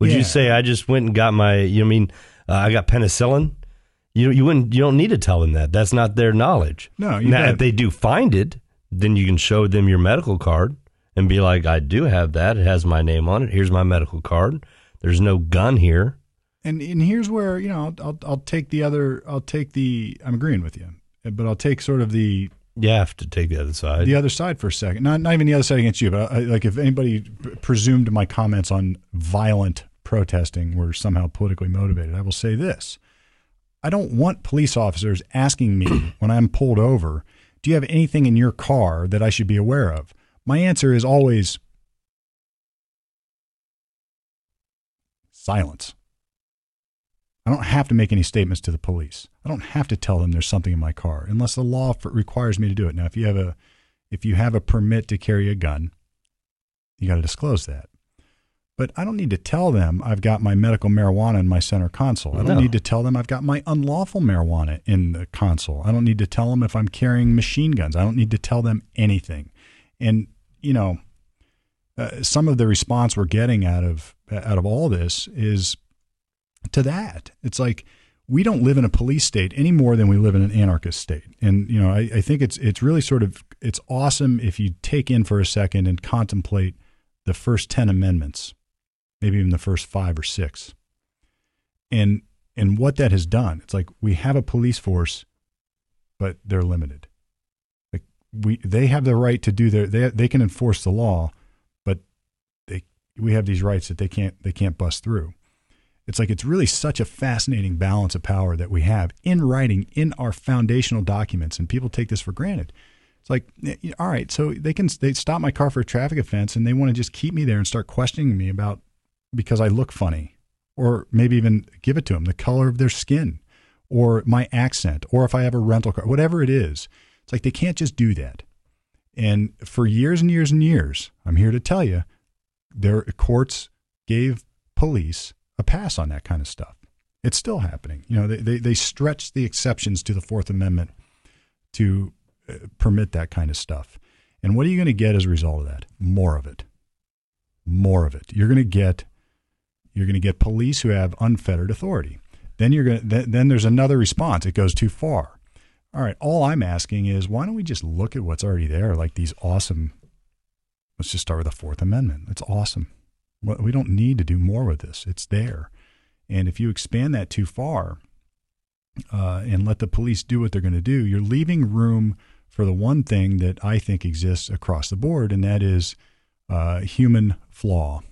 Would Yeah. you say I just went and got my you know, I mean uh, I got penicillin? You you wouldn't you don't need to tell them that. That's not their knowledge. No, you now if they do find it, then you can show them your medical card and be like, I do have that. It has my name on it. Here's my medical card. There's no gun here. And and here's where you know I'll, I'll I'll take the other I'll take the I'm agreeing with you, but I'll take sort of the You have to take the other side. the other side for a second. Not not even the other side against you, but I, like if anybody presumed my comments on violent protesting were somehow politically motivated, I will say this: I don't want police officers asking me when I'm pulled over, "Do you have anything in your car that I should be aware of?" My answer is always silence. I don't have to make any statements to the police. I don't have to tell them there's something in my car unless the law requires me to do it. Now, if you have a if you have a permit to carry a gun, you got to disclose that. But I don't need to tell them I've got my medical marijuana in my center console. I don't No. need to tell them I've got my unlawful marijuana in the console. I don't need to tell them if I'm carrying machine guns. I don't need to tell them anything. And you know, uh, some of the response we're getting out of out of all this is to that. It's like we don't live in a police state any more than we live in an anarchist state. And you know, I, I think it's it's really sort of it's awesome if you take in for a second and contemplate the first ten amendments, maybe even the first five or six, and and what that has done. It's like we have a police force, but they're limited. Like we they have the right to do their they they can enforce the law, but they we have these rights that they can't they can't bust through it's like it's really such a fascinating balance of power that we have in writing in our foundational documents and people take this for granted. It's like eh, all right so they can they stop my car for a traffic offense and they want to just keep me there and start questioning me about because i look funny or maybe even give it to them the color of their skin or my accent or if i have a rental car whatever it is. It's like they can't just do that. And for years and years and years i'm here to tell you their courts gave police a pass on that kind of stuff. It's still happening. You know, they, they, they stretch the exceptions to the Fourth Amendment to uh, permit that kind of stuff. And what are you going to get as a result of that? More of it. More of it. You're going to get you're going to get police who have unfettered authority. Then you're going to, then, there's another response. It goes too far. All right. All I'm asking is why don't we just look at what's already there, like these awesome. Let's just start with the Fourth Amendment. It's awesome. Well, We don't need to do more with this. It's there. And if you expand that too far, uh, and let the police do what they're going to do, you're leaving room for the one thing that I think exists across the board, and that is uh, human flaw.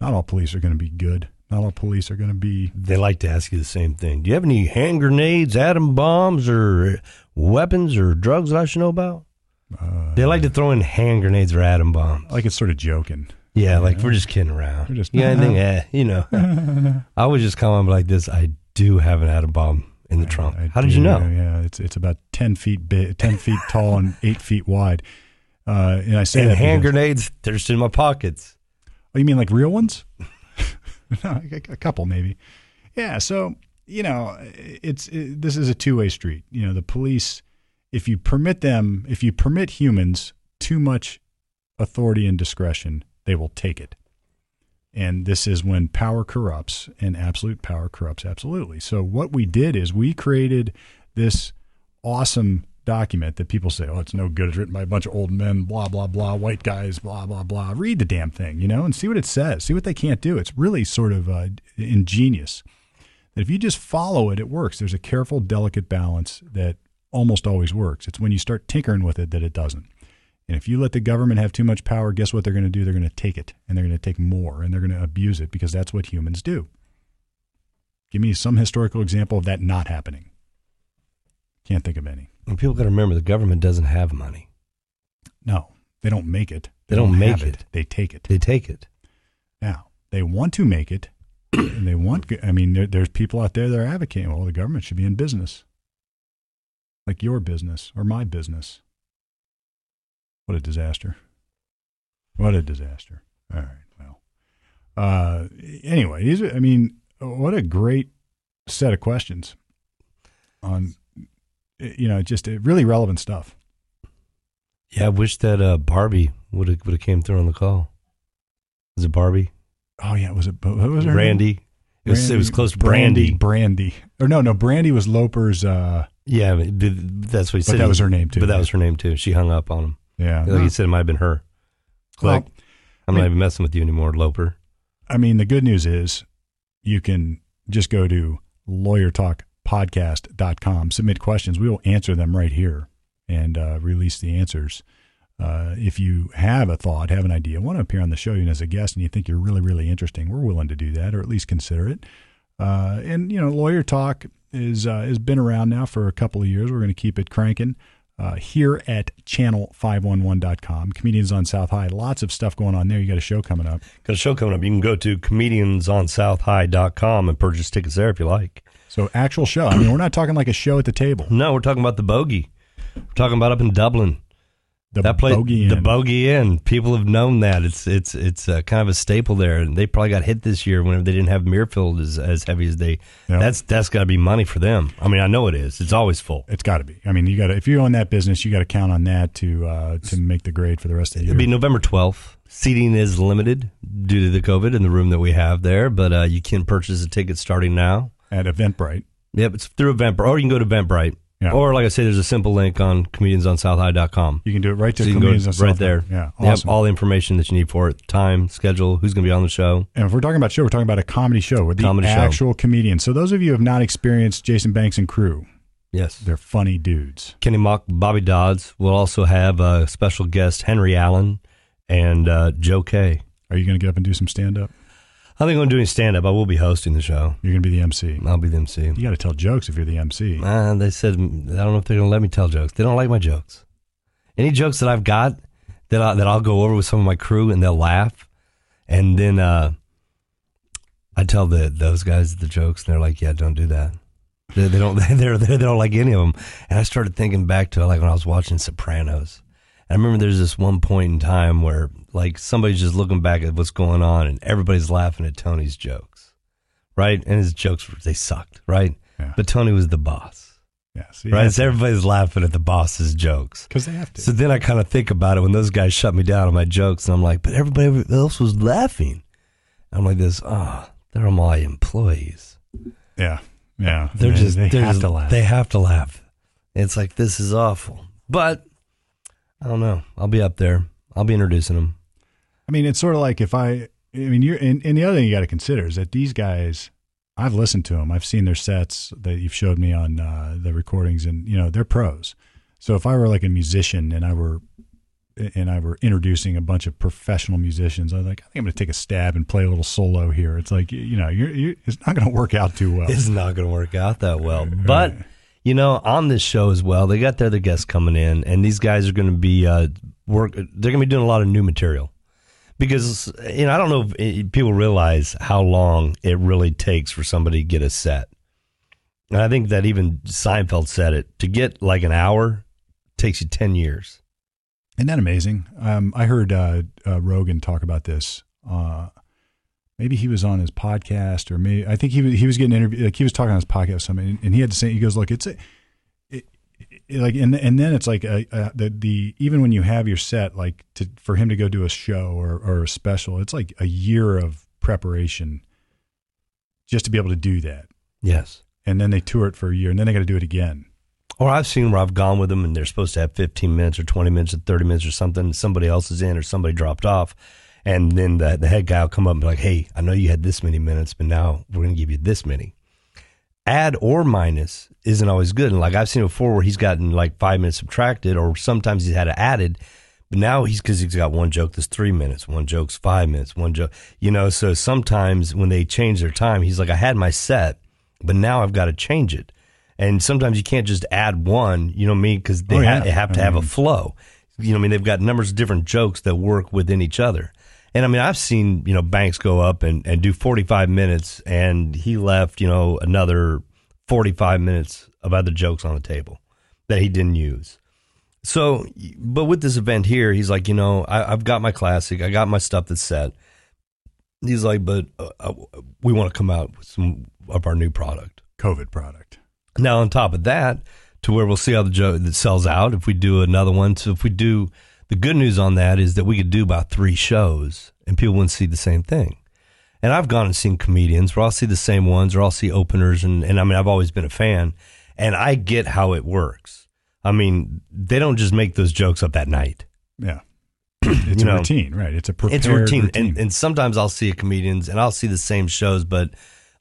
Not all police are going to be good. Not all police are going to be. They like to ask you the same thing. Do you have any hand grenades, atom bombs, or weapons or drugs that I should know about? Uh, They like to throw in hand grenades or atom bombs. like it's sort of joking. Yeah, like we're just kidding around. We're just- yeah, anything, eh, you know. I would just come on like this. I do have an atom bomb in the trunk. I How did you know? Yeah, it's it's about ten feet big, ten feet tall, and eight feet wide. Uh, and I say And hand because- grenades, they're just in my pockets. Oh, you mean like real ones? No, a, a couple maybe. Yeah. So you know, it's it, this is a two way street. You know, the police, if you permit them, if you permit humans too much authority and discretion, they will take it. And this is when power corrupts, and absolute power corrupts absolutely. So what we did is we created this awesome document that people say, oh, it's no good. It's written by a bunch of old men, blah, blah, blah, white guys, blah, blah, blah. Read the damn thing, you know, and see what it says. See what they can't do. It's really sort of uh, ingenious. That if you just follow it, it works. There's a careful, delicate balance that almost always works. It's when you start tinkering with it that it doesn't. And if you let the government have too much power, guess what they're going to do? They're going to take it and they're going to take more and they're going to abuse it because that's what humans do. Give me some historical example of that not happening. Can't think of any. And people got to remember the government doesn't have money. No, they don't make it. They don't make have it. They take it. They take it. Now, they want to make it. and they want, I mean, there, there's people out there that are advocating, well, the government should be in business. Like your business or my business. What a disaster. What a disaster. All right. Well, uh, anyway, these are, I mean, what a great set of questions on, you know, just uh, really relevant stuff. Yeah, I wish that uh, Barbie would have would have came through on the call. Was it Barbie? Oh, yeah. Was it, what was her name? Brandy. It was, it was close to Brandy. Brandy. Brandy. Or no, no, Brandy was Loper's. Uh, Yeah, but but that's what he But said. that was her name, too. But that was her name too. She hung up on him. Yeah. Like you said, it might have been her. Well, Click. I'm I not even messing with you anymore, Loper. I mean, the good news is you can just go to lawyertalkpodcast.com, submit questions. We will answer them right here and uh, release the answers. Uh, if you have a thought, have an idea, want to appear on the show even as a guest, and you think you're really, really interesting, we're willing to do that, or at least consider it. Uh, and you know, Lawyer Talk is uh, has been around now for a couple of years. We're going to keep it cranking uh, here at channel511.com. Comedians on South High, lots of stuff going on there. You got a show coming up. Got a show coming up. You can go to comediansonsouthhigh.com and purchase tickets there if you like. So actual show. I mean, we're not talking like a show at the table. No, we're talking about the Bogey. We're talking about up in Dublin. The that place, Bogey the Bogey Inn. People have known that it's it's it's uh, kind of a staple there, and they probably got hit this year whenever they didn't have Muirfield as as heavy as they. Yeah. That's that's got to be money for them. I mean, I know it is. It's always full. It's got to be. I mean, you got to if you own that business, you got to count on that to uh, to make the grade for the rest of the year. It'll be November 12th. Seating is limited due to the COVID in the room that we have there, but uh, you can purchase a ticket starting now. at Eventbrite. Yep, it's through Eventbrite, or you can go to Eventbrite. Yeah. Or, like I say, there's a simple link on comediansonsouthhigh.com. You can do it right to So you can go comedians on right there. Yeah, They have all the information that you need for it time, schedule, who's going to be on the show. and if we're talking about show, we're talking about a comedy show with the Comedy show. actual comedians. So those of you who have not experienced Jason Banks and crew, Yes. they're funny dudes. Kenny Mock, Bobby Dodds. We'll also have a special guest, Henry Allen, and uh, Joe Kay. Are you going to get up and do some stand up? I think I'm doing stand up. I will be hosting the show. You're going to be the MC. I'll be the MC. You got to tell jokes if you're the MC. Uh, they said I don't know if they're going to let me tell jokes. They don't like my jokes. Any jokes that I've got that I, that I'll go over with some of my crew and they'll laugh, and then uh, I tell the those guys the jokes and they're like, "Yeah, don't do that." They, they don't. They're, they don't like any of them. And I started thinking back to like when I was watching Sopranos. I remember there's this one point in time where like somebody's just looking back at what's going on and everybody's laughing at Tony's jokes, right? And his jokes they sucked, right? Yeah. But Tony was the boss. Yeah, so Right, so everybody's laughing at the boss's jokes. because they have to. So then I kind of think about it when those guys shut me down on my jokes, and I'm like, but everybody else was laughing. I'm like this, oh, they're my employees. yeah, yeah. They're They- just they they're have just- to laugh. They have to laugh. It's like this is awful, but I don't know. I'll be up there. I'll be introducing them. I mean, it's sort of like if I, I mean, you're, and, and the other thing you got to consider is that these guys I've listened to them. I've seen their sets that you've showed me on uh, the recordings, and you know they're pros. So if I were like a musician and I were and I were introducing a bunch of professional musicians, I was like, I think I'm going to take a stab and play a little solo here. It's like you know, you're, you're it's not going to work out too well. It's not going to work out that well. But you know, on this show as well, they got their other guests coming in, and these guys are going to be uh, work. They're going to be doing a lot of new material because you know I don't know if people realize how long it really takes for somebody to get a set. And I think that even Seinfeld said it to get like an hour takes you ten years. Isn't that amazing? Um, I heard uh, uh, Rogan talk about this. Uh, maybe he was on his podcast, or maybe I think he was he was getting interviewed. Like he was talking on his podcast, something, and he had to say, he goes, "Look, it's a, like, and and then it's like a, a, the the even when you have your set, like to for him to go do a show or or a special, it's like a year of preparation just to be able to do that, Yes. and then they tour it for a year, and then they got to do it again. Or I've seen where I've gone with them and they're supposed to have 15 minutes or 20 minutes or 30 minutes or something. Somebody else is in or somebody dropped off. And then the, the head guy will come up and be like, hey, I know you had this many minutes, but now we're going to give you this many. Add or minus isn't always good. And like I've seen it before where he's gotten like five minutes subtracted or sometimes he's had it added. But now he's because he's got one joke that's three minutes, one joke's five minutes, one joke, you know. So sometimes when they change their time, he's like, I had my set, but now I've got to change it. And sometimes you can't just add one, you know what I mean? Because they Oh, ha- yeah. have to I have a flow. You know what I mean? They've got numbers of different jokes that work within each other. And I mean, I've seen, you know, Banks go up and, and do 45 minutes and he left, you know, another 45 minutes of other jokes on the table that he didn't use. So, but with this event here, he's like, you know, I, I've got my classic, I got my stuff that's set. He's like, but uh, uh, we want to come out with some of our new product. COVID product. Now, on top of that, to where we'll see how the joke that sells out if we do another one. So if we do, the good news on that is that we could do about three shows and people wouldn't see the same thing. And I've gone and seen comedians where I'll see the same ones or I'll see openers. And, and I mean, I've always been a fan and I get how it works. I mean, they don't just make those jokes up that night. Yeah, it's a know, routine, right? It's a prepared it's routine. And, and sometimes I'll see a comedians and I'll see the same shows, but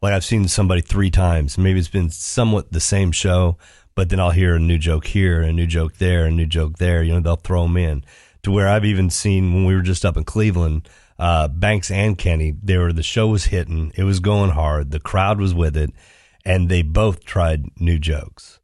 like I've seen somebody three times. Maybe it's been somewhat the same show, but then I'll hear a new joke here, a new joke there, a new joke there. You know, they'll throw them in to where I've even seen when we were just up in Cleveland, uh, Banks and Kenny, they were, the show was hitting, it was going hard, the crowd was with it, and they both tried new jokes.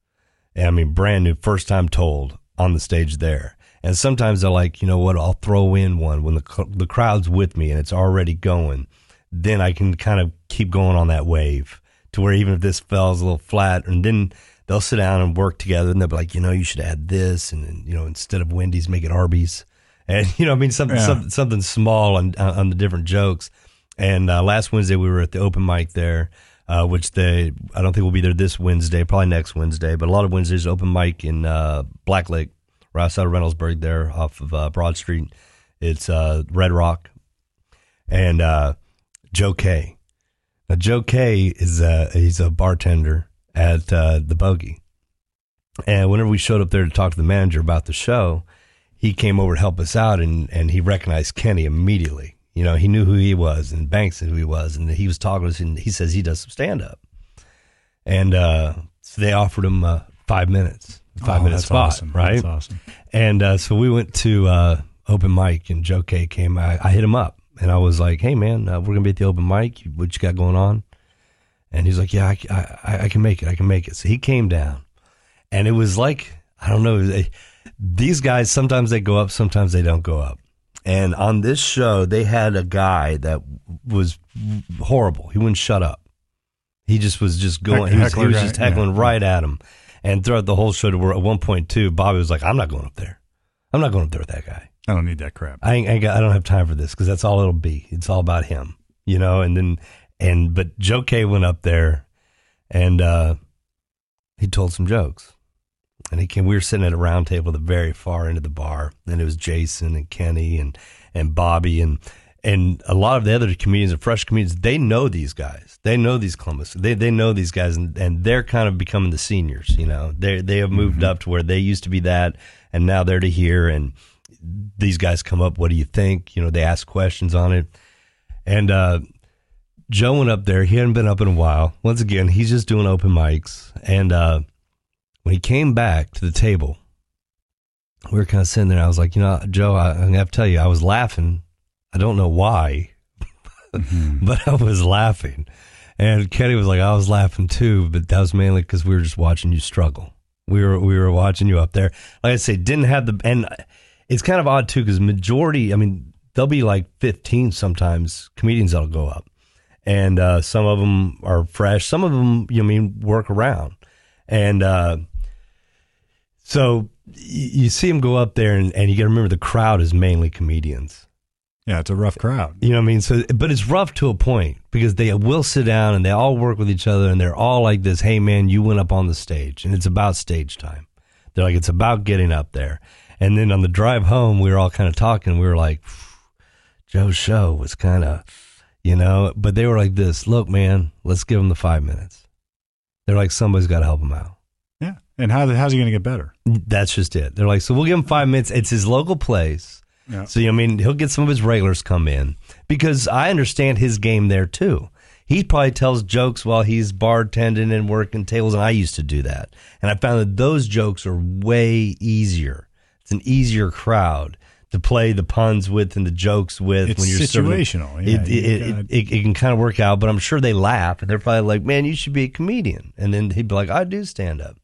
And I mean, brand new, first time told on the stage there. And sometimes they're like, you know what? I'll throw in one when the the crowd's with me and it's already going. Then I can kind of keep going on that wave to where even if this falls a little flat, and then they'll sit down and work together and they'll be like, you know, you should add this, and then, you know, instead of Wendy's, make it Arby's, and you know, I mean, something Yeah. something, something small on on the different jokes. And uh, last Wednesday we were at the open mic there, uh, which they I don't think we'll be there this Wednesday, probably next Wednesday, but a lot of Wednesdays open mic in uh, Blacklick, right outside of Reynoldsburg, there off of uh, Broad Street. It's uh, Red Rock, and uh, Joe K. Now Joe K is uh, he's a bartender at uh, the Bogey, and whenever we showed up there to talk to the manager about the show, he came over to help us out, and and he recognized Kenny immediately. You know, he knew who he was, and Banks knew who he was, and he was talking to us, and he says he does some stand up, and uh, so they offered him uh, five minutes, five Oh, minute that's spot, awesome. right? That's awesome. And uh, so we went to uh, open mic, and Joe K came. I, I hit him up, and I was like, "Hey, man, uh, we're gonna be at the open mic. What you got going on?" And he's like, "Yeah, I, I, I can make it. I can make it." So he came down, and it was like I don't know. They, these guys sometimes they go up, sometimes they don't go up. And on this show, they had a guy that was horrible. He wouldn't shut up. He just was just going. He was, he was just heckling right at him. And throughout the whole show, to where at one point too, Bobby was like, "I'm not going up there. I'm not going up there with that guy. I don't need that crap. I ain't, I, ain't got, I don't have time for this because that's all it'll be. It's all about him, you know." And then and but Joe K went up there, and uh, he told some jokes. And he came. We were sitting at a round table at the very far end of the bar, and it was Jason and Kenny and and Bobby and and a lot of the other comedians and fresh comedians. They know these guys. They know these Columbus. They they know these guys, and, and they're kind of becoming the seniors. You know, they they have moved up to where they used to be that, and now they're to here. And these guys come up. What do you think? You know, they ask questions on it, and uh, Joe went up there. He hadn't been up in a while. Once again, he's just doing open mics. And uh, when he came back to the table, we were kind of sitting there. I was like, you know, Joe, I, gonna have to tell you, I was laughing. I don't know why, but I was laughing. And Kenny was like, I was laughing too, but that was mainly because we were just watching you struggle. We were we were watching you up there. Like I say, didn't have the and it's kind of odd too because majority. I mean, there'll be like 15 sometimes comedians that'll go up, and uh, some of them are fresh. Some of them, you know, I mean, work around, and uh, so you see them go up there, and, and you got to remember the crowd is mainly comedians. Yeah, it's a rough crowd. You know what I mean? So, but it's rough to a point because they will sit down and they all work with each other and they're all like this. Hey, man, you went up on the stage and it's about stage time. They're like, it's about getting up there. And then on the drive home, we were all kind of talking. We were like, Joe's show was kind of, you know, but they were like this. Look, man, let's give him the five minutes. They're like, somebody's got to help him out. Yeah. And how how's he going to get better? That's just it. They're like, so we'll give him five minutes. It's his local place. Yeah. So, I mean, he'll get some of his regulars come in because I understand his game there too. He probably tells jokes while he's bartending and working tables, and I used to do that. And I found that those jokes are way easier. It's an easier crowd to play the puns with and the jokes with It's when you're serving- situational, yeah, it, you it, gotta- it, it, it can kind of work out, but I'm sure they laugh and they're probably like, "Man, you should be a comedian." And then he'd be like, "I do stand up."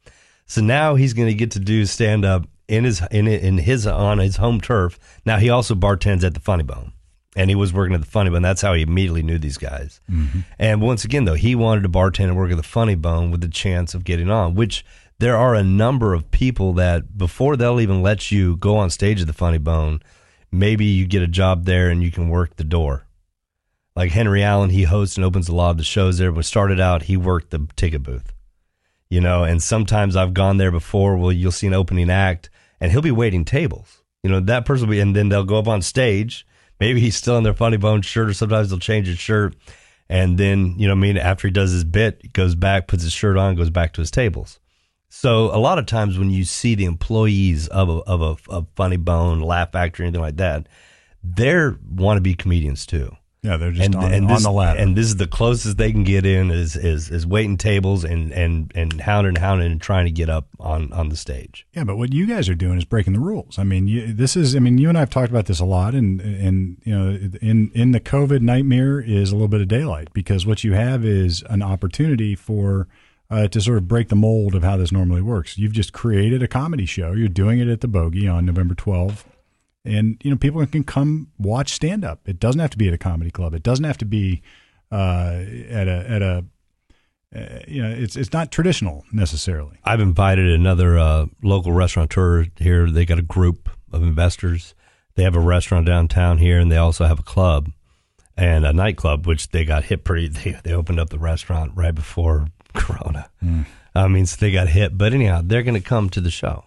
So now he's going to get to do stand up in his in in his on his home turf. Now he also bartends at the Funny Bone, and he was working at the Funny Bone. That's how he immediately knew these guys. Mm-hmm. And once again, though, he wanted to bartend and work at the Funny Bone with the chance of getting on. Which there are a number of people that before they'll even let you go on stage at the Funny Bone, maybe you get a job there and you can work the door. Like Henry Allen, he hosts and opens a lot of the shows there. When started out, he worked the ticket booth you know and sometimes i've gone there before well you'll see an opening act and he'll be waiting tables you know that person will be and then they'll go up on stage maybe he's still in their funny bone shirt or sometimes they'll change his shirt and then you know i mean after he does his bit goes back puts his shirt on goes back to his tables so a lot of times when you see the employees of a, of a, funny bone laugh factory anything like that they're want to be comedians too Yeah, they're just on, this, on the ladder. And this is the closest they can get in is is is waiting tables and and and hounding and hounding and trying to get up on on the stage. Yeah, but what you guys are doing is breaking the rules. I mean, you, this is. I mean, you and I have talked about this a lot, and and you know, in in the COVID nightmare is a little bit of daylight because what you have is an opportunity for uh, to sort of break the mold of how this normally works. You've just created a comedy show. You're doing it at the Bogey on November 12th, and you know, people can come watch stand up. It doesn't have to be at a comedy club. It doesn't have to be uh, at a at a uh, you know, it's it's not traditional necessarily. I've invited another uh, local restaurateur here. They got a group of investors. They have a restaurant downtown here, and they also have a club and a nightclub, which they got hit pretty. They, they opened up the restaurant right before Corona. I mean, so they got hit. But anyhow, they're going to come to the show.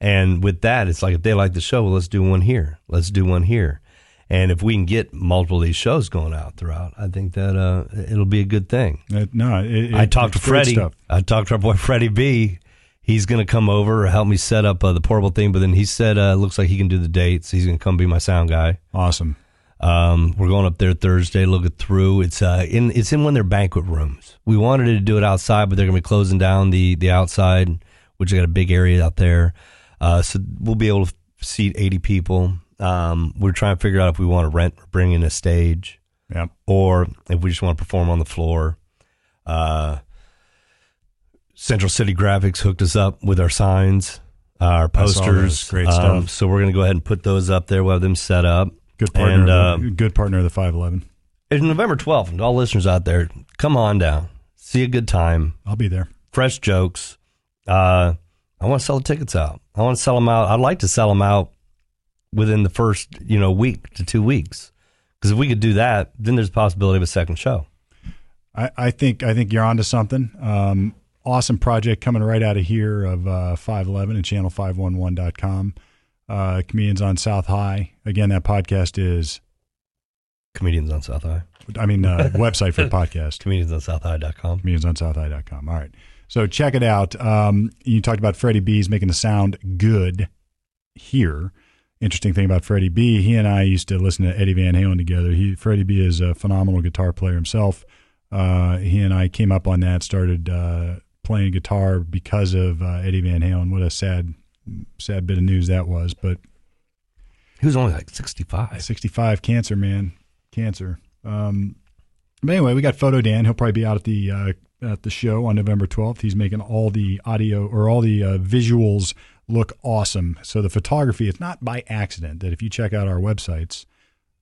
And with that, it's like if they like the show, well, let's do one here. Let's do one here. And if we can get multiple of these shows going out throughout, I think that uh, it'll be a good thing. Uh, no, it, it, I talked to Freddie. stuff. I talked to our boy Freddie B. He's going to come over help me set up uh, the portable thing. But then he said, uh, looks like he can do the dates. He's going to come be my sound guy. Awesome. Um, we're going up there Thursday, look it through. It's uh, in it's in one of their banquet rooms. We wanted to do it outside, but they're going to be closing down the the outside, which they got a big area out there. Uh, so we'll be able to seat eighty people. Um, we're trying to figure out if we want to rent or bring in a stage Yep. or if we just want to perform on the floor. Uh, Central City Graphics hooked us up with our signs, our I posters. Great Um, stuff. so we're going to go ahead and put those up there. We'll have them set up. Good partner. And, of the, uh, good partner of the five eleven. it's November 12th. And all listeners out there, come on down. See a good time. I'll be there. Fresh jokes. Uh, I want to sell the tickets out. I want to sell them out. I'd like to sell them out within the first, you know, week to two weeks. Because if we could do that, then there's a possibility of a second show. I, I think I think you're onto something. Um, awesome project coming right out of here of uh, 511 and channel511.com. Uh, comedians on South High. Again, that podcast is, Comedians on South High. I mean, uh, website for the podcast. Comedians on Southhigh.com. comedians on southhigh.com. All right. So check it out. Um, you talked about Freddie B's making the sound good here. interesting thing about Freddie B. He and I used to listen to Eddie Van Halen together. He Freddie B. is a phenomenal guitar player himself. Uh, he and I came up on that, started uh, playing guitar because of uh, Eddie Van Halen. What a sad, sad bit of news that was. But He was only like 65. 65 cancer, man, cancer. Um, but anyway, we got Photo Dan. He'll probably be out at the uh, at the show on November 12th. He's making all the audio or all the uh, visuals look awesome. So the photography, it's not by accident that if you check out our websites,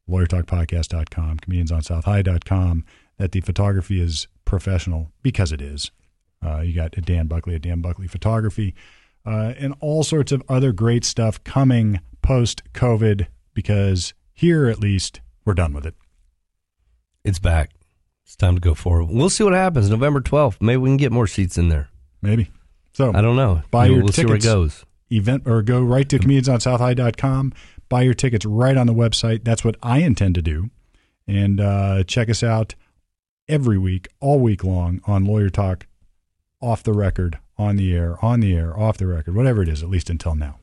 lawyertalkpodcast.com, comediansonsouthhigh.com, that the photography is professional because it is. Uh, you got a Dan Buckley at Dan Buckley Photography, uh, and all sorts of other great stuff coming post COVID because here at least we're done with it. It's back. It's time to go forward. We'll see what happens November 12th. Maybe we can get more seats in there. Maybe. So I don't know. Buy We'll- your we'll see where it tickets. goes. event or go right to comediansonsouthhigh.com buy your tickets right on the website that's what i intend to do and uh, check us out every week all week long on lawyer talk off the record on the air on the air off the record whatever it is at least until now